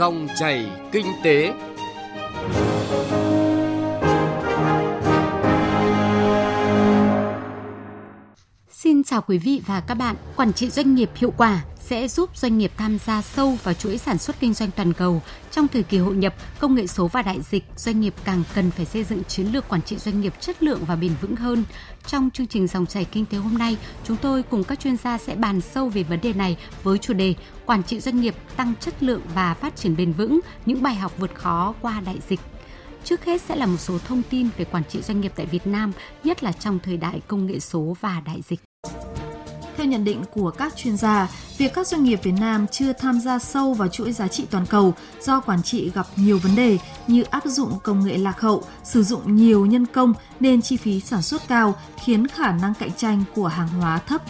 Dòng chảy kinh tế. Xin chào quý vị và các bạn. Quản trị doanh nghiệp hiệu quả sẽ giúp doanh nghiệp tham gia sâu vào chuỗi sản xuất kinh doanh toàn cầu. Trong thời kỳ hội nhập, công nghệ số và đại dịch, doanh nghiệp càng cần phải xây dựng chiến lược quản trị doanh nghiệp chất lượng và bền vững hơn. Trong chương trình dòng chảy kinh tế hôm nay, chúng tôi cùng các chuyên gia sẽ bàn sâu về vấn đề này với chủ đề Quản trị doanh nghiệp tăng chất lượng và phát triển bền vững, những bài học vượt khó qua đại dịch. Trước hết sẽ là một số thông tin về quản trị doanh nghiệp tại Việt Nam, nhất là trong thời đại công nghệ số và đại dịch. Theo nhận định của các chuyên gia, việc các doanh nghiệp Việt Nam chưa tham gia sâu vào chuỗi giá trị toàn cầu do quản trị gặp nhiều vấn đề như áp dụng công nghệ lạc hậu, sử dụng nhiều nhân công nên chi phí sản xuất cao khiến khả năng cạnh tranh của hàng hóa thấp.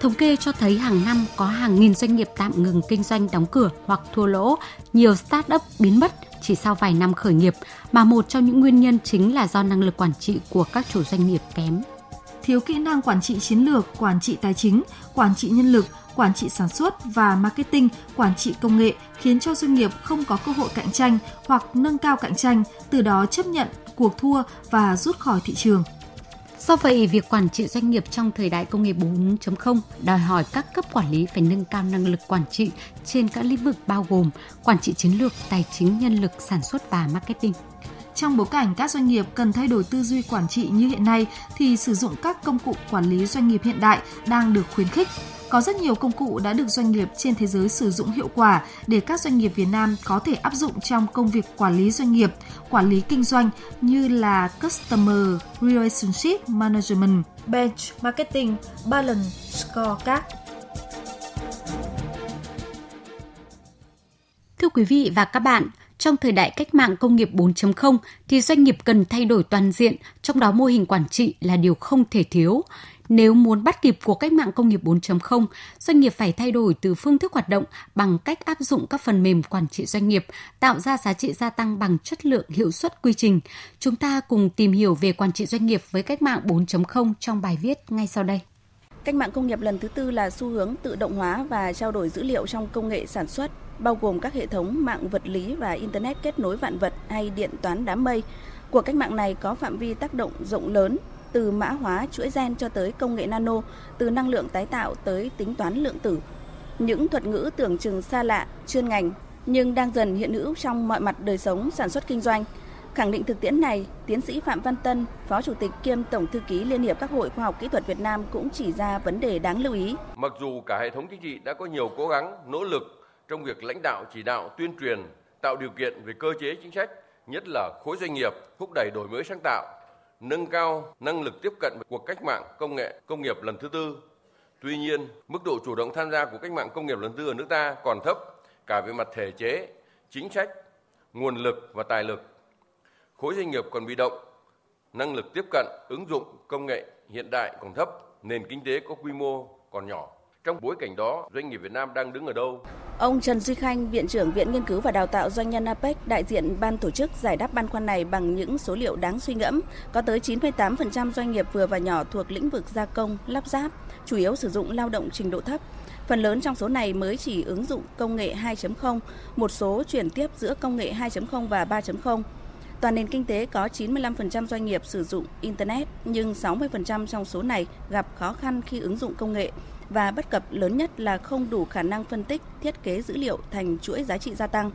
Thống kê cho thấy hàng năm có hàng nghìn doanh nghiệp tạm ngừng kinh doanh đóng cửa hoặc thua lỗ, nhiều start-up biến mất chỉ sau vài năm khởi nghiệp, mà một trong những nguyên nhân chính là do năng lực quản trị của các chủ doanh nghiệp kém thiếu kỹ năng quản trị chiến lược, quản trị tài chính, quản trị nhân lực, quản trị sản xuất và marketing, quản trị công nghệ khiến cho doanh nghiệp không có cơ hội cạnh tranh hoặc nâng cao cạnh tranh, từ đó chấp nhận cuộc thua và rút khỏi thị trường. Do vậy, việc quản trị doanh nghiệp trong thời đại công nghệ 4.0 đòi hỏi các cấp quản lý phải nâng cao năng lực quản trị trên các lĩnh vực bao gồm quản trị chiến lược, tài chính, nhân lực, sản xuất và marketing. Trong bối cảnh các doanh nghiệp cần thay đổi tư duy quản trị như hiện nay thì sử dụng các công cụ quản lý doanh nghiệp hiện đại đang được khuyến khích. Có rất nhiều công cụ đã được doanh nghiệp trên thế giới sử dụng hiệu quả để các doanh nghiệp Việt Nam có thể áp dụng trong công việc quản lý doanh nghiệp, quản lý kinh doanh như là Customer Relationship Management, Bench Marketing, Balance Scorecard. Thưa quý vị và các bạn, trong thời đại cách mạng công nghiệp 4.0 thì doanh nghiệp cần thay đổi toàn diện, trong đó mô hình quản trị là điều không thể thiếu. Nếu muốn bắt kịp cuộc cách mạng công nghiệp 4.0, doanh nghiệp phải thay đổi từ phương thức hoạt động bằng cách áp dụng các phần mềm quản trị doanh nghiệp, tạo ra giá trị gia tăng bằng chất lượng, hiệu suất, quy trình. Chúng ta cùng tìm hiểu về quản trị doanh nghiệp với cách mạng 4.0 trong bài viết ngay sau đây. Cách mạng công nghiệp lần thứ tư là xu hướng tự động hóa và trao đổi dữ liệu trong công nghệ sản xuất, bao gồm các hệ thống mạng vật lý và Internet kết nối vạn vật hay điện toán đám mây. Cuộc cách mạng này có phạm vi tác động rộng lớn, từ mã hóa chuỗi gen cho tới công nghệ nano, từ năng lượng tái tạo tới tính toán lượng tử. Những thuật ngữ tưởng chừng xa lạ, chuyên ngành, nhưng đang dần hiện hữu trong mọi mặt đời sống sản xuất kinh doanh – Khẳng định thực tiễn này, tiến sĩ Phạm Văn Tân, Phó Chủ tịch kiêm Tổng thư ký Liên hiệp các hội khoa học kỹ thuật Việt Nam cũng chỉ ra vấn đề đáng lưu ý. Mặc dù cả hệ thống chính trị đã có nhiều cố gắng, nỗ lực trong việc lãnh đạo, chỉ đạo, tuyên truyền, tạo điều kiện về cơ chế chính sách, nhất là khối doanh nghiệp, thúc đẩy đổi mới sáng tạo, nâng cao năng lực tiếp cận với cuộc cách mạng công nghệ công nghiệp lần thứ tư. Tuy nhiên, mức độ chủ động tham gia của cách mạng công nghiệp lần tư ở nước ta còn thấp cả về mặt thể chế, chính sách, nguồn lực và tài lực khối doanh nghiệp còn bị động, năng lực tiếp cận, ứng dụng công nghệ hiện đại còn thấp, nền kinh tế có quy mô còn nhỏ. Trong bối cảnh đó, doanh nghiệp Việt Nam đang đứng ở đâu? Ông Trần Duy Khanh, Viện trưởng Viện Nghiên cứu và Đào tạo Doanh nhân APEC, đại diện ban tổ chức giải đáp băn khoăn này bằng những số liệu đáng suy ngẫm. Có tới 98% doanh nghiệp vừa và nhỏ thuộc lĩnh vực gia công, lắp ráp, chủ yếu sử dụng lao động trình độ thấp. Phần lớn trong số này mới chỉ ứng dụng công nghệ 2.0, một số chuyển tiếp giữa công nghệ 2.0 và 3.0. Toàn nền kinh tế có 95% doanh nghiệp sử dụng Internet, nhưng 60% trong số này gặp khó khăn khi ứng dụng công nghệ và bất cập lớn nhất là không đủ khả năng phân tích, thiết kế dữ liệu thành chuỗi giá trị gia tăng.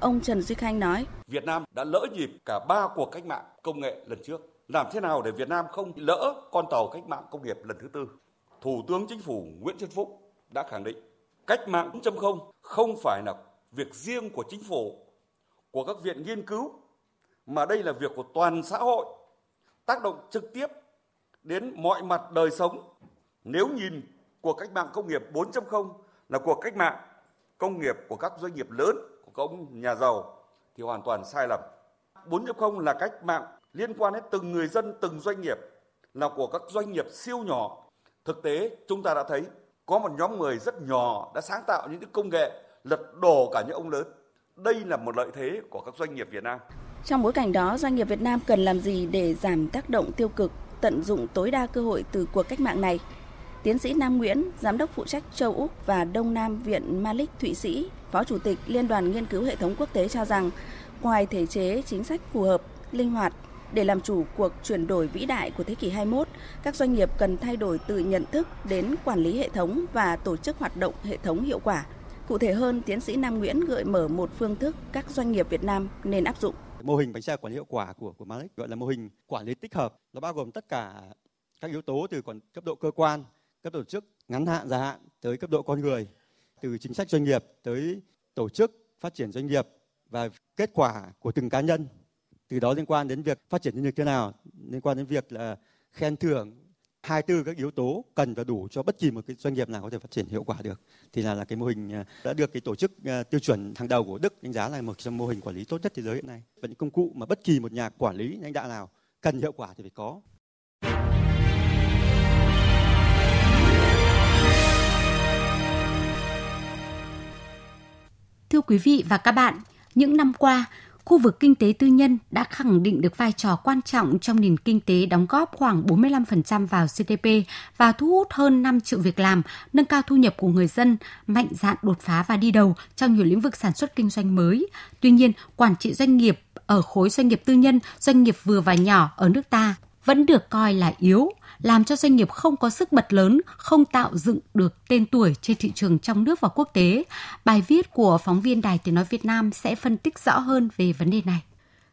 Ông Trần Duy Khanh nói, Việt Nam đã lỡ nhịp cả ba cuộc cách mạng công nghệ lần trước. Làm thế nào để Việt Nam không lỡ con tàu cách mạng công nghiệp lần thứ tư? Thủ tướng Chính phủ Nguyễn Xuân Phúc đã khẳng định cách mạng 4.0 không phải là việc riêng của chính phủ, của các viện nghiên cứu mà đây là việc của toàn xã hội tác động trực tiếp đến mọi mặt đời sống. Nếu nhìn cuộc cách mạng công nghiệp 4.0 là cuộc cách mạng công nghiệp của các doanh nghiệp lớn, của các ông nhà giàu thì hoàn toàn sai lầm. 4.0 là cách mạng liên quan đến từng người dân, từng doanh nghiệp, là của các doanh nghiệp siêu nhỏ. Thực tế chúng ta đã thấy có một nhóm người rất nhỏ đã sáng tạo những công nghệ lật đổ cả những ông lớn. Đây là một lợi thế của các doanh nghiệp Việt Nam. Trong bối cảnh đó, doanh nghiệp Việt Nam cần làm gì để giảm tác động tiêu cực, tận dụng tối đa cơ hội từ cuộc cách mạng này? Tiến sĩ Nam Nguyễn, Giám đốc phụ trách châu Úc và Đông Nam Viện Malik Thụy Sĩ, Phó Chủ tịch Liên đoàn Nghiên cứu Hệ thống Quốc tế cho rằng, ngoài thể chế chính sách phù hợp, linh hoạt, để làm chủ cuộc chuyển đổi vĩ đại của thế kỷ 21, các doanh nghiệp cần thay đổi từ nhận thức đến quản lý hệ thống và tổ chức hoạt động hệ thống hiệu quả. Cụ thể hơn, tiến sĩ Nam Nguyễn gợi mở một phương thức các doanh nghiệp Việt Nam nên áp dụng. Mô hình bánh xe quản lý hiệu quả của của Malik gọi là mô hình quản lý tích hợp. Nó bao gồm tất cả các yếu tố từ còn cấp độ cơ quan, cấp tổ chức, ngắn hạn, dài hạn tới cấp độ con người, từ chính sách doanh nghiệp tới tổ chức phát triển doanh nghiệp và kết quả của từng cá nhân. Từ đó liên quan đến việc phát triển nhân lực thế nào liên quan đến việc là khen thưởng hai tư các yếu tố cần và đủ cho bất kỳ một cái doanh nghiệp nào có thể phát triển hiệu quả được. Thì là là cái mô hình à, đã được cái tổ chức à, tiêu chuẩn hàng đầu của Đức đánh giá là một trong mô hình quản lý tốt nhất thế giới hiện nay. Và những công cụ mà bất kỳ một nhà quản lý lãnh đạo nào cần hiệu quả thì phải có. Quý vị và các bạn, những năm qua, khu vực kinh tế tư nhân đã khẳng định được vai trò quan trọng trong nền kinh tế đóng góp khoảng 45% vào GDP và thu hút hơn 5 triệu việc làm, nâng cao thu nhập của người dân, mạnh dạn đột phá và đi đầu trong nhiều lĩnh vực sản xuất kinh doanh mới. Tuy nhiên, quản trị doanh nghiệp ở khối doanh nghiệp tư nhân, doanh nghiệp vừa và nhỏ ở nước ta vẫn được coi là yếu, làm cho doanh nghiệp không có sức bật lớn, không tạo dựng được tên tuổi trên thị trường trong nước và quốc tế. Bài viết của phóng viên Đài Tiếng Nói Việt Nam sẽ phân tích rõ hơn về vấn đề này.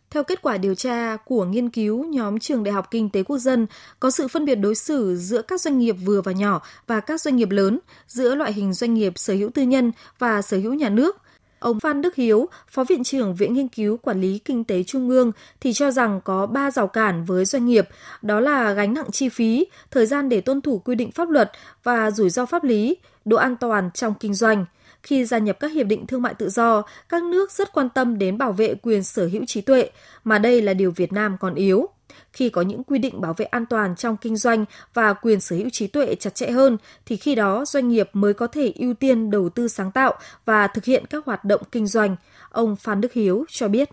Theo kết quả điều tra của nghiên cứu nhóm trường Đại học Kinh tế Quốc dân, có sự phân biệt đối xử giữa các doanh nghiệp vừa và nhỏ và các doanh nghiệp lớn, giữa loại hình doanh nghiệp sở hữu tư nhân và sở hữu nhà nước, Ông Phan Đức Hiếu, Phó Viện trưởng Viện Nghiên cứu Quản lý Kinh tế Trung ương thì cho rằng có 3 rào cản với doanh nghiệp, đó là gánh nặng chi phí, thời gian để tuân thủ quy định pháp luật và rủi ro pháp lý, độ an toàn trong kinh doanh. Khi gia nhập các hiệp định thương mại tự do, các nước rất quan tâm đến bảo vệ quyền sở hữu trí tuệ, mà đây là điều Việt Nam còn yếu. Khi có những quy định bảo vệ an toàn trong kinh doanh và quyền sở hữu trí tuệ chặt chẽ hơn, thì khi đó doanh nghiệp mới có thể ưu tiên đầu tư sáng tạo và thực hiện các hoạt động kinh doanh. Ông Phan Đức Hiếu cho biết.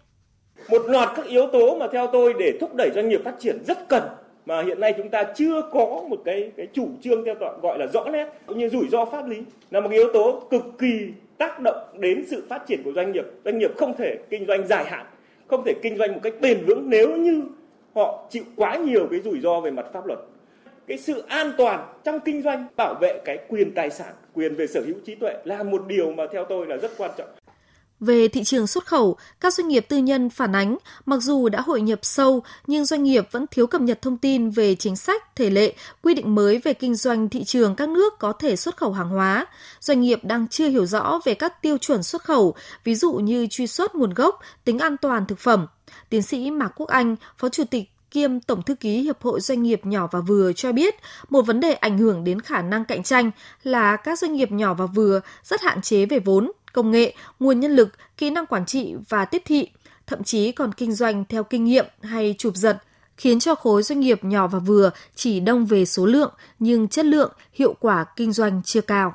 Một loạt các yếu tố mà theo tôi để thúc đẩy doanh nghiệp phát triển rất cần mà hiện nay chúng ta chưa có một cái cái chủ trương theo gọi là rõ nét cũng như rủi ro pháp lý là một yếu tố cực kỳ tác động đến sự phát triển của doanh nghiệp doanh nghiệp không thể kinh doanh dài hạn không thể kinh doanh một cách bền vững nếu như họ chịu quá nhiều cái rủi ro về mặt pháp luật cái sự an toàn trong kinh doanh bảo vệ cái quyền tài sản quyền về sở hữu trí tuệ là một điều mà theo tôi là rất quan trọng về thị trường xuất khẩu, các doanh nghiệp tư nhân phản ánh, mặc dù đã hội nhập sâu, nhưng doanh nghiệp vẫn thiếu cập nhật thông tin về chính sách, thể lệ, quy định mới về kinh doanh thị trường các nước có thể xuất khẩu hàng hóa. Doanh nghiệp đang chưa hiểu rõ về các tiêu chuẩn xuất khẩu, ví dụ như truy xuất nguồn gốc, tính an toàn thực phẩm. Tiến sĩ Mạc Quốc Anh, Phó Chủ tịch kiêm Tổng thư ký Hiệp hội Doanh nghiệp nhỏ và vừa cho biết, một vấn đề ảnh hưởng đến khả năng cạnh tranh là các doanh nghiệp nhỏ và vừa rất hạn chế về vốn, công nghệ, nguồn nhân lực, kỹ năng quản trị và tiếp thị, thậm chí còn kinh doanh theo kinh nghiệm hay chụp giật, khiến cho khối doanh nghiệp nhỏ và vừa chỉ đông về số lượng nhưng chất lượng, hiệu quả kinh doanh chưa cao.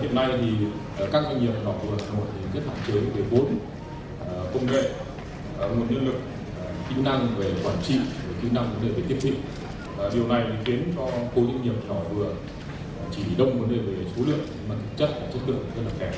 Hiện nay thì các doanh nghiệp nhỏ và vừa thì rất hạn chế về vốn, ờ, công nghệ, Ờ, nguồn nhân lực, ờ, kỹ năng về quản trị, kỹ năng vấn đề về tiếp thị. Và điều này khiến cho khối doanh nghiệp nhỏ vừa ờ, chỉ đông vấn đề về số lượng mà thực chất và chất lượng rất là kém.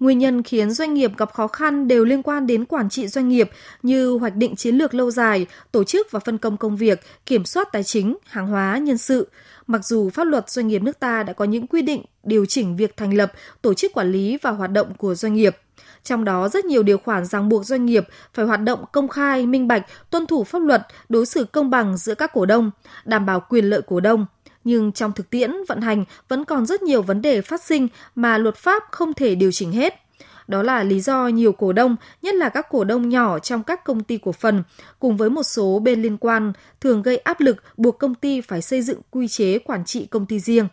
Nguyên nhân khiến doanh nghiệp gặp khó khăn đều liên quan đến quản trị doanh nghiệp như hoạch định chiến lược lâu dài, tổ chức và phân công công việc, kiểm soát tài chính, hàng hóa, nhân sự. Mặc dù pháp luật doanh nghiệp nước ta đã có những quy định điều chỉnh việc thành lập, tổ chức quản lý và hoạt động của doanh nghiệp. Trong đó rất nhiều điều khoản ràng buộc doanh nghiệp phải hoạt động công khai, minh bạch, tuân thủ pháp luật, đối xử công bằng giữa các cổ đông, đảm bảo quyền lợi cổ đông – nhưng trong thực tiễn vận hành vẫn còn rất nhiều vấn đề phát sinh mà luật pháp không thể điều chỉnh hết. Đó là lý do nhiều cổ đông, nhất là các cổ đông nhỏ trong các công ty cổ phần, cùng với một số bên liên quan, thường gây áp lực buộc công ty phải xây dựng quy chế quản trị công ty riêng.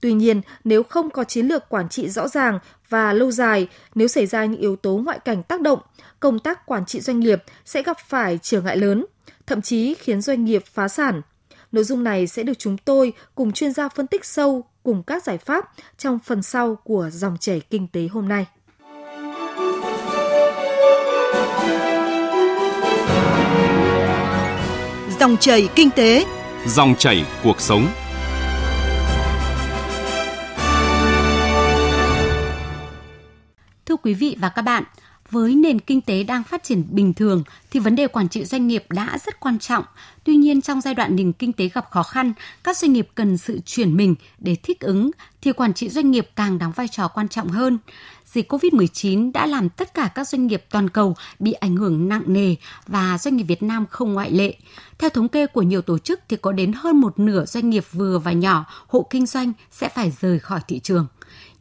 Tuy nhiên, nếu không có chiến lược quản trị rõ ràng và lâu dài, nếu xảy ra những yếu tố ngoại cảnh tác động, công tác quản trị doanh nghiệp sẽ gặp phải trở ngại lớn, thậm chí khiến doanh nghiệp phá sản. Nội dung này sẽ được chúng tôi cùng chuyên gia phân tích sâu cùng các giải pháp trong phần sau của dòng chảy kinh tế hôm nay. Dòng chảy kinh tế, dòng chảy cuộc sống. Quý vị và các bạn, với nền kinh tế đang phát triển bình thường thì vấn đề quản trị doanh nghiệp đã rất quan trọng. Tuy nhiên trong giai đoạn nền kinh tế gặp khó khăn, các doanh nghiệp cần sự chuyển mình để thích ứng thì quản trị doanh nghiệp càng đóng vai trò quan trọng hơn. Dịch COVID-19 đã làm tất cả các doanh nghiệp toàn cầu bị ảnh hưởng nặng nề và doanh nghiệp Việt Nam không ngoại lệ. Theo thống kê của nhiều tổ chức thì có đến hơn một nửa doanh nghiệp vừa và nhỏ, hộ kinh doanh sẽ phải rời khỏi thị trường.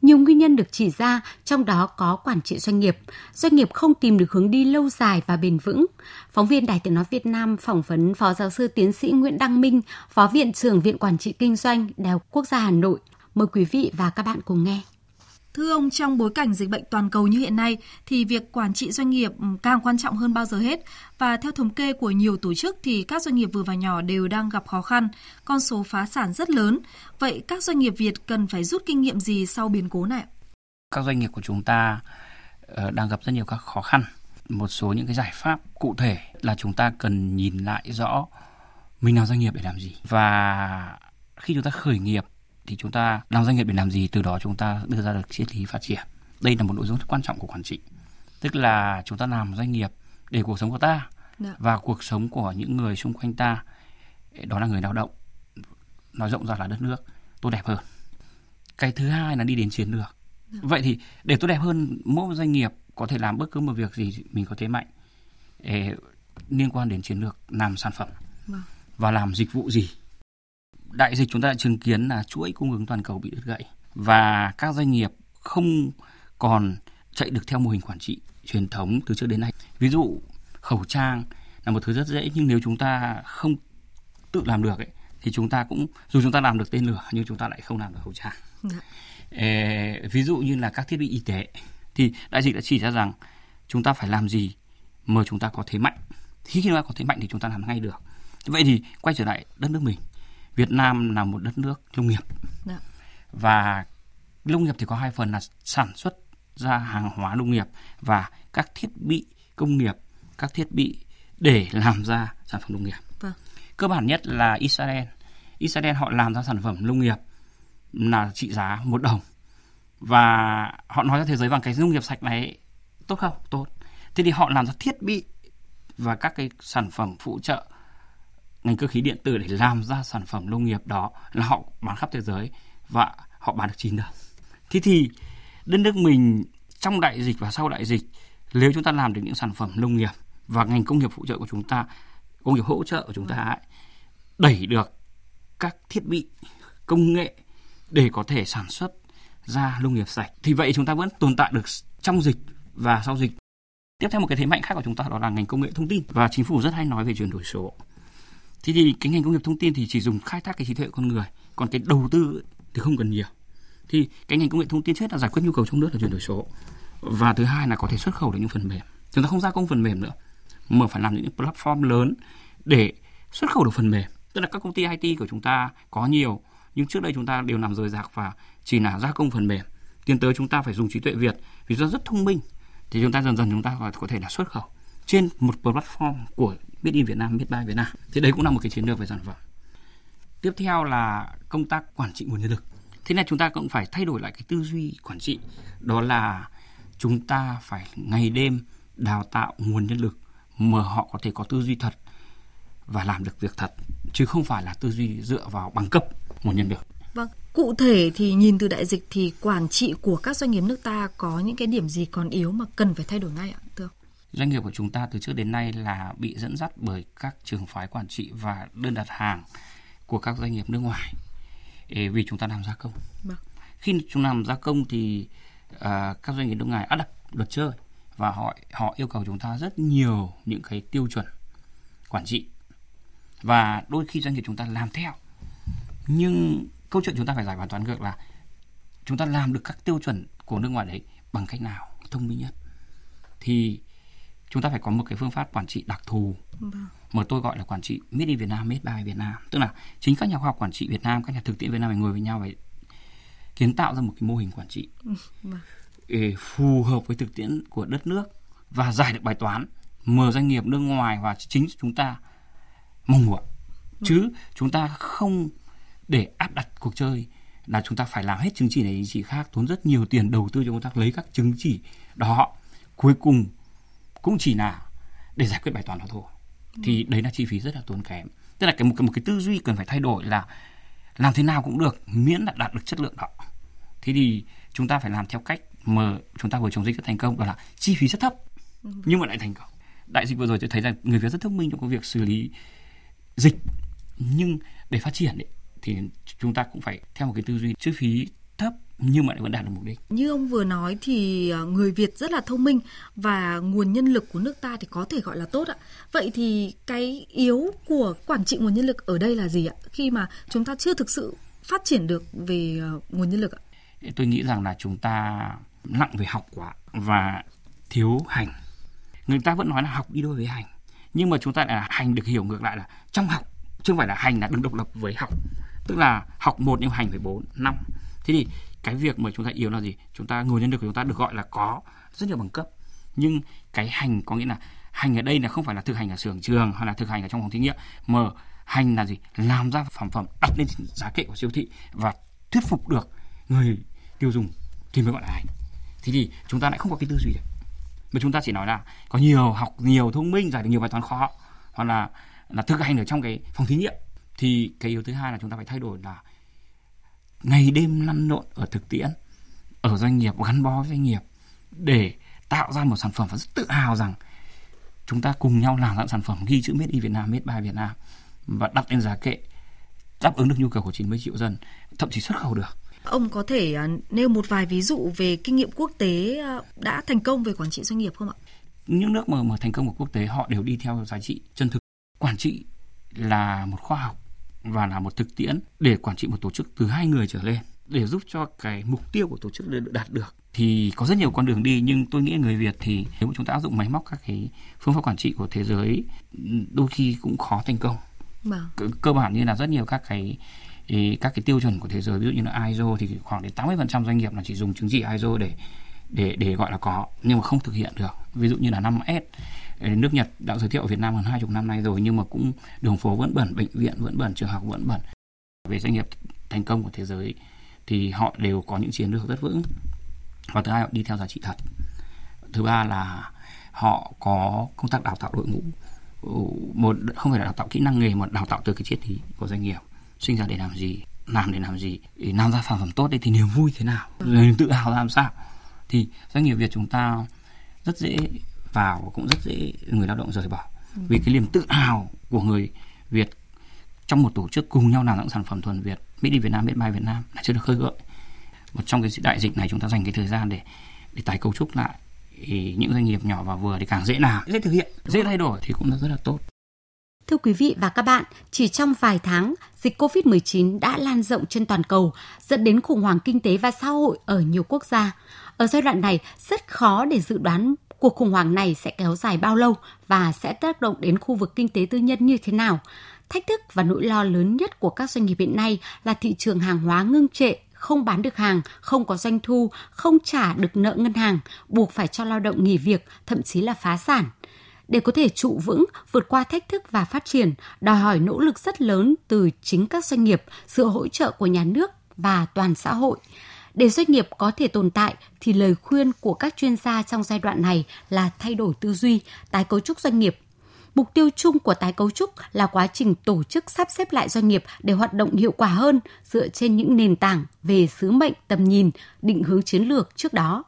Nhiều nguyên nhân được chỉ ra, trong đó có quản trị doanh nghiệp. Doanh nghiệp không tìm được hướng đi lâu dài và bền vững. Phóng viên Đài tiếng nói Việt Nam phỏng vấn Phó giáo sư tiến sĩ Nguyễn Đăng Minh, Phó Viện trưởng Viện Quản trị Kinh doanh Đại học Quốc gia Hà Nội. Mời quý vị và các bạn cùng nghe. Thưa ông, trong bối cảnh dịch bệnh toàn cầu như hiện nay thì việc quản trị doanh nghiệp ừ, càng quan trọng hơn bao giờ hết. Và theo thống kê của nhiều tổ chức thì các doanh nghiệp vừa và nhỏ đều đang gặp khó khăn, con số phá sản rất lớn. Vậy các doanh nghiệp Việt cần phải rút kinh nghiệm gì sau biến cố này? Các doanh nghiệp của chúng ta ờ, đang gặp rất nhiều các khó khăn. Một số những cái giải pháp cụ thể là chúng ta cần nhìn lại rõ mình làm doanh nghiệp để làm gì và khi chúng ta khởi nghiệp thì chúng ta làm doanh nghiệp để làm gì từ đó chúng ta đưa ra được triết lý phát triển. Đây là một nội dung rất quan trọng của quản trị. Tức là chúng ta làm doanh nghiệp để cuộc sống của ta Dạ. và cuộc sống của những người xung quanh ta đó là người lao động. Nói rộng ra là đất nước tốt đẹp hơn. Cái thứ hai là đi đến chiến lược. Vậy thì để tốt đẹp hơn mỗi doanh nghiệp có thể làm bất cứ một việc gì mình có thế mạnh liên quan đến chiến lược làm sản phẩm Vâng. và làm dịch vụ gì đại dịch chúng ta đã chứng kiến là chuỗi cung ứng toàn cầu bị đứt gãy và các doanh nghiệp không còn chạy được theo mô hình quản trị truyền thống từ trước đến nay. Ví dụ khẩu trang là một thứ rất dễ nhưng nếu chúng ta không tự làm được ấy, thì chúng ta cũng dù chúng ta làm được tên lửa nhưng chúng ta lại không làm được khẩu trang. Dạ. Ê, ví dụ như là các thiết bị y tế thì đại dịch đã chỉ ra rằng chúng ta phải làm gì mà chúng ta có thế mạnh. Khi chúng ta có thế mạnh thì chúng ta làm ngay được. Vậy thì quay trở lại đất nước mình. Việt Nam là một đất nước nông nghiệp. Dạ. Và nông nghiệp thì có hai phần là sản xuất ra hàng hóa nông nghiệp và các thiết bị công nghiệp, các thiết bị để làm ra sản phẩm nông nghiệp. Vâng. Cơ bản nhất là Israel. Israel họ làm ra sản phẩm nông nghiệp là trị giá một đồng và họ nói ra thế giới rằng cái nông nghiệp sạch này tốt không? Tốt. Thế thì họ làm ra thiết bị và các cái sản phẩm phụ trợ ngành cơ khí điện tử để làm ra sản phẩm nông nghiệp đó là họ bán khắp thế giới và họ bán được chín đơn. Thế thì đất nước mình trong đại dịch và sau đại dịch nếu chúng ta làm được những sản phẩm nông nghiệp và ngành công nghiệp phụ trợ của chúng ta, công nghiệp hỗ trợ của chúng ta ấy, đẩy được các thiết bị công nghệ để có thể sản xuất ra nông nghiệp sạch thì vậy chúng ta vẫn tồn tại được trong dịch và sau dịch. Tiếp theo một cái thế mạnh khác của chúng ta đó là ngành công nghệ thông tin và chính phủ rất hay nói về chuyển đổi số. Thế thì cái ngành công nghiệp thông tin thì chỉ dùng khai thác cái trí tuệ con người, còn cái đầu tư thì không cần nhiều. Thì cái ngành công nghệ thông tin trước là giải quyết nhu cầu trong nước là chuyển đổi số. Và thứ hai là có thể xuất khẩu được những phần mềm. Chúng ta không gia công phần mềm nữa, mà phải làm những platform lớn để xuất khẩu được phần mềm. Tức là các công ty IT của chúng ta có nhiều, nhưng trước đây chúng ta đều làm rời rạc và chỉ là gia công phần mềm. Tiến tới chúng ta phải dùng trí tuệ Việt vì nó rất thông minh. Thì chúng ta dần dần chúng ta có thể là xuất khẩu trên một platform của biết in Việt Nam, biết bay Việt Nam. Thì đấy cũng là một cái chiến lược về sản phẩm. Tiếp theo là công tác quản trị nguồn nhân lực. Thế nên chúng ta cũng phải thay đổi lại cái tư duy quản trị. Đó là chúng ta phải ngày đêm đào tạo nguồn nhân lực mà họ có thể có tư duy thật và làm được việc thật chứ không phải là tư duy dựa vào bằng cấp nguồn nhân lực. Vâng, cụ thể thì nhìn từ đại dịch thì quản trị của các doanh nghiệp nước ta có những cái điểm gì còn yếu mà cần phải thay đổi ngay ạ, thưa ông? Doanh nghiệp của chúng ta từ trước đến nay là bị dẫn dắt bởi các trường phái quản trị và đơn đặt hàng của các doanh nghiệp nước ngoài. Vì chúng ta làm gia công. Vâng. Khi chúng làm gia công thì uh, các doanh nghiệp nước ngoài áp đặt luật chơi và họ họ yêu cầu chúng ta rất nhiều những cái tiêu chuẩn quản trị. Và đôi khi doanh nghiệp chúng ta làm theo. Nhưng câu chuyện chúng ta phải giải bài toán ngược là chúng ta làm được các tiêu chuẩn của nước ngoài đấy bằng cách nào? Thông minh nhất. Thì chúng ta phải có một cái phương pháp quản trị đặc thù Vâng. mà tôi gọi là quản trị made in Việt Nam, made by Việt Nam. Tức là chính các nhà khoa học quản trị Việt Nam, các nhà thực tiễn Việt Nam phải ngồi với nhau và kiến tạo ra một cái mô hình quản trị vâng. để phù hợp với thực tiễn của đất nước và giải được bài toán mở doanh nghiệp nước ngoài và chính chúng ta mong muốn chứ chúng ta không để áp đặt cuộc chơi là chúng ta phải làm hết chứng chỉ này chứng chỉ khác tốn rất nhiều tiền đầu tư cho công tác lấy các chứng chỉ đó cuối cùng cũng chỉ là để giải quyết bài toán đó thôi. Thì đấy là chi phí rất là tốn kém. Tức là cái một, một cái tư duy cần phải thay đổi là làm thế nào cũng được miễn là đạt được chất lượng đó. Thế thì chúng ta phải làm theo cách mà chúng ta vừa chống dịch rất thành công đó là chi phí rất thấp ừ. nhưng mà lại thành công. Đại dịch vừa rồi tôi thấy rằng người việt rất thông minh trong công việc xử lý dịch nhưng để phát triển ấy, thì chúng ta cũng phải theo một cái tư duy chi phí thấp nhưng mà vẫn đạt được mục đích. Như ông vừa nói thì ờ, người Việt rất là thông minh và nguồn nhân lực của nước ta thì có thể gọi là tốt ạ. Vậy thì cái yếu của quản trị nguồn nhân lực ở đây là gì ạ? Khi mà chúng ta chưa thực sự phát triển được về ờ, nguồn nhân lực ạ? Tôi nghĩ rằng là chúng ta nặng về học quá và thiếu hành. Người ta vẫn nói là học đi đôi với hành. Nhưng mà chúng ta là hành được hiểu ngược lại là trong học chứ không phải là hành là đứng độc lập với học tức là học một nhưng hành phải bốn năm thế thì cái việc mà chúng ta yếu là gì? Chúng ta nguồn nhân lực của chúng ta được gọi là có rất nhiều bằng cấp. Nhưng cái hành có nghĩa là hành ở đây là không phải là thực hành ở xưởng trường hay là thực hành ở trong phòng thí nghiệm, mà hành là gì? Làm ra sản phẩm, đặt lên giá kệ của siêu thị và thuyết phục được người tiêu dùng thì mới gọi là hành. Thế thì chúng ta lại không có cái tư duy đấy. Mà chúng ta chỉ nói là có nhiều học, nhiều thông minh, giải được nhiều bài toán khó hoặc là là thực hành ở trong cái phòng thí nghiệm. Thì cái yếu thứ hai là chúng ta phải thay đổi là ngày đêm lăn lộn ở thực tiễn ở doanh nghiệp gắn bó với doanh nghiệp để tạo ra một sản phẩm và rất tự hào rằng chúng ta cùng nhau làm ra sản phẩm ghi chữ made in Việt Nam, made by Việt Nam và đặt lên giá kệ đáp ứng được nhu cầu của 90 triệu dân, thậm chí xuất khẩu được. Ông có thể à, nêu một vài ví dụ về kinh nghiệm quốc tế à, đã thành công về quản trị doanh nghiệp không ạ? Những nước mà, mà thành công của quốc tế họ đều đi theo giá trị chân thực. Quản trị là một khoa học và là một thực tiễn để quản trị một tổ chức từ hai người trở lên để giúp cho cái mục tiêu của tổ chức được đạt được thì có rất nhiều con đường đi nhưng tôi nghĩ người Việt thì nếu chúng ta áp dụng máy móc các cái phương pháp quản trị của thế giới đôi khi cũng khó thành công. Vâng. Cơ, cơ bản như là rất nhiều các cái các cái tiêu chuẩn của thế giới ví dụ như là ISO thì khoảng đến 80% doanh nghiệp là chỉ dùng chứng chỉ ISO để để để gọi là có nhưng mà không thực hiện được. Ví dụ như là 5S nước Nhật đã giới thiệu ở Việt Nam hơn hai chục năm nay rồi nhưng mà cũng đường phố vẫn bẩn, bệnh viện vẫn bẩn, trường học vẫn bẩn. Về doanh nghiệp thành công của thế giới thì họ đều có những chiến lược rất vững. Và thứ hai họ đi theo giá trị thật. Thứ ba là họ có công tác đào tạo đội ngũ. Một không phải là đào tạo kỹ năng nghề mà đào tạo từ cái triết lý của doanh nghiệp. Sinh ra để làm gì làm để làm gì để làm ra sản phẩm tốt đấy thì niềm vui thế nào? Niềm tự hào làm sao? Thì doanh nghiệp việt chúng ta rất dễ vào cũng rất dễ người lao động rời bỏ ừ. vì cái niềm tự hào của người Việt trong một tổ chức cùng nhau làm những sản phẩm thuần Việt Made in Việt Nam, Made by Việt Nam là chưa được khơi gợi. Một trong cái đại dịch này chúng ta dành cái thời gian để để tái cấu trúc lại thì những doanh nghiệp nhỏ và vừa thì càng dễ làm, dễ thực hiện, dễ thay đổi thì cũng rất là tốt. Thưa quý vị và các bạn, chỉ trong vài tháng, dịch COVID-19 đã lan rộng trên toàn cầu, dẫn đến khủng hoảng kinh tế và xã hội ở nhiều quốc gia. Ở giai đoạn này, rất khó để dự đoán cuộc khủng hoảng này sẽ kéo dài bao lâu và sẽ tác động đến khu vực kinh tế tư nhân như thế nào. Thách thức và nỗi lo lớn nhất của các doanh nghiệp hiện nay là thị trường hàng hóa ngưng trệ, không bán được hàng, không có doanh thu, không trả được nợ ngân hàng, buộc phải cho lao động nghỉ việc, thậm chí là phá sản. Để có thể trụ vững, vượt qua thách thức và phát triển, đòi hỏi nỗ lực rất lớn từ chính các doanh nghiệp, sự hỗ trợ của nhà nước và toàn xã hội. Để doanh nghiệp có thể tồn tại thì lời khuyên của các chuyên gia trong giai đoạn này là thay đổi tư duy, tái cấu trúc doanh nghiệp. Mục tiêu chung của tái cấu trúc là quá trình tổ chức sắp xếp lại doanh nghiệp để hoạt động hiệu quả hơn dựa trên những nền tảng về sứ mệnh, tầm nhìn, định hướng chiến lược trước đó.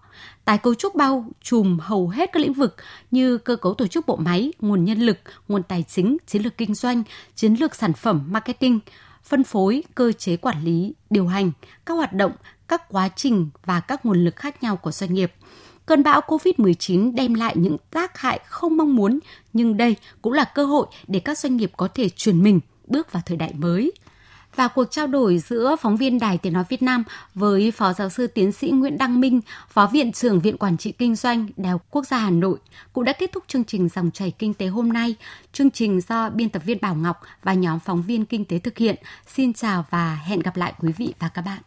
Tái cấu trúc bao trùm hầu hết các lĩnh vực như cơ cấu tổ chức bộ máy, nguồn nhân lực, nguồn tài chính, chiến lược kinh doanh, chiến lược sản phẩm, marketing, phân phối, cơ chế quản lý, điều hành, các hoạt động, các quá trình và các nguồn lực khác nhau của doanh nghiệp. Cơn bão COVID-19 đem lại những tác hại không mong muốn, nhưng đây cũng là cơ hội để các doanh nghiệp có thể chuyển mình bước vào thời đại mới. Và cuộc trao đổi giữa phóng viên Đài Tiếng Nói Việt Nam với Phó Giáo sư Tiến sĩ Nguyễn Đăng Minh, Phó Viện trưởng Viện Quản trị Kinh doanh Đại học Quốc gia Hà Nội cũng đã kết thúc chương trình Dòng chảy Kinh tế hôm nay. Chương trình do biên tập viên Bảo Ngọc và nhóm phóng viên Kinh tế thực hiện. Xin chào và hẹn gặp lại quý vị và các bạn.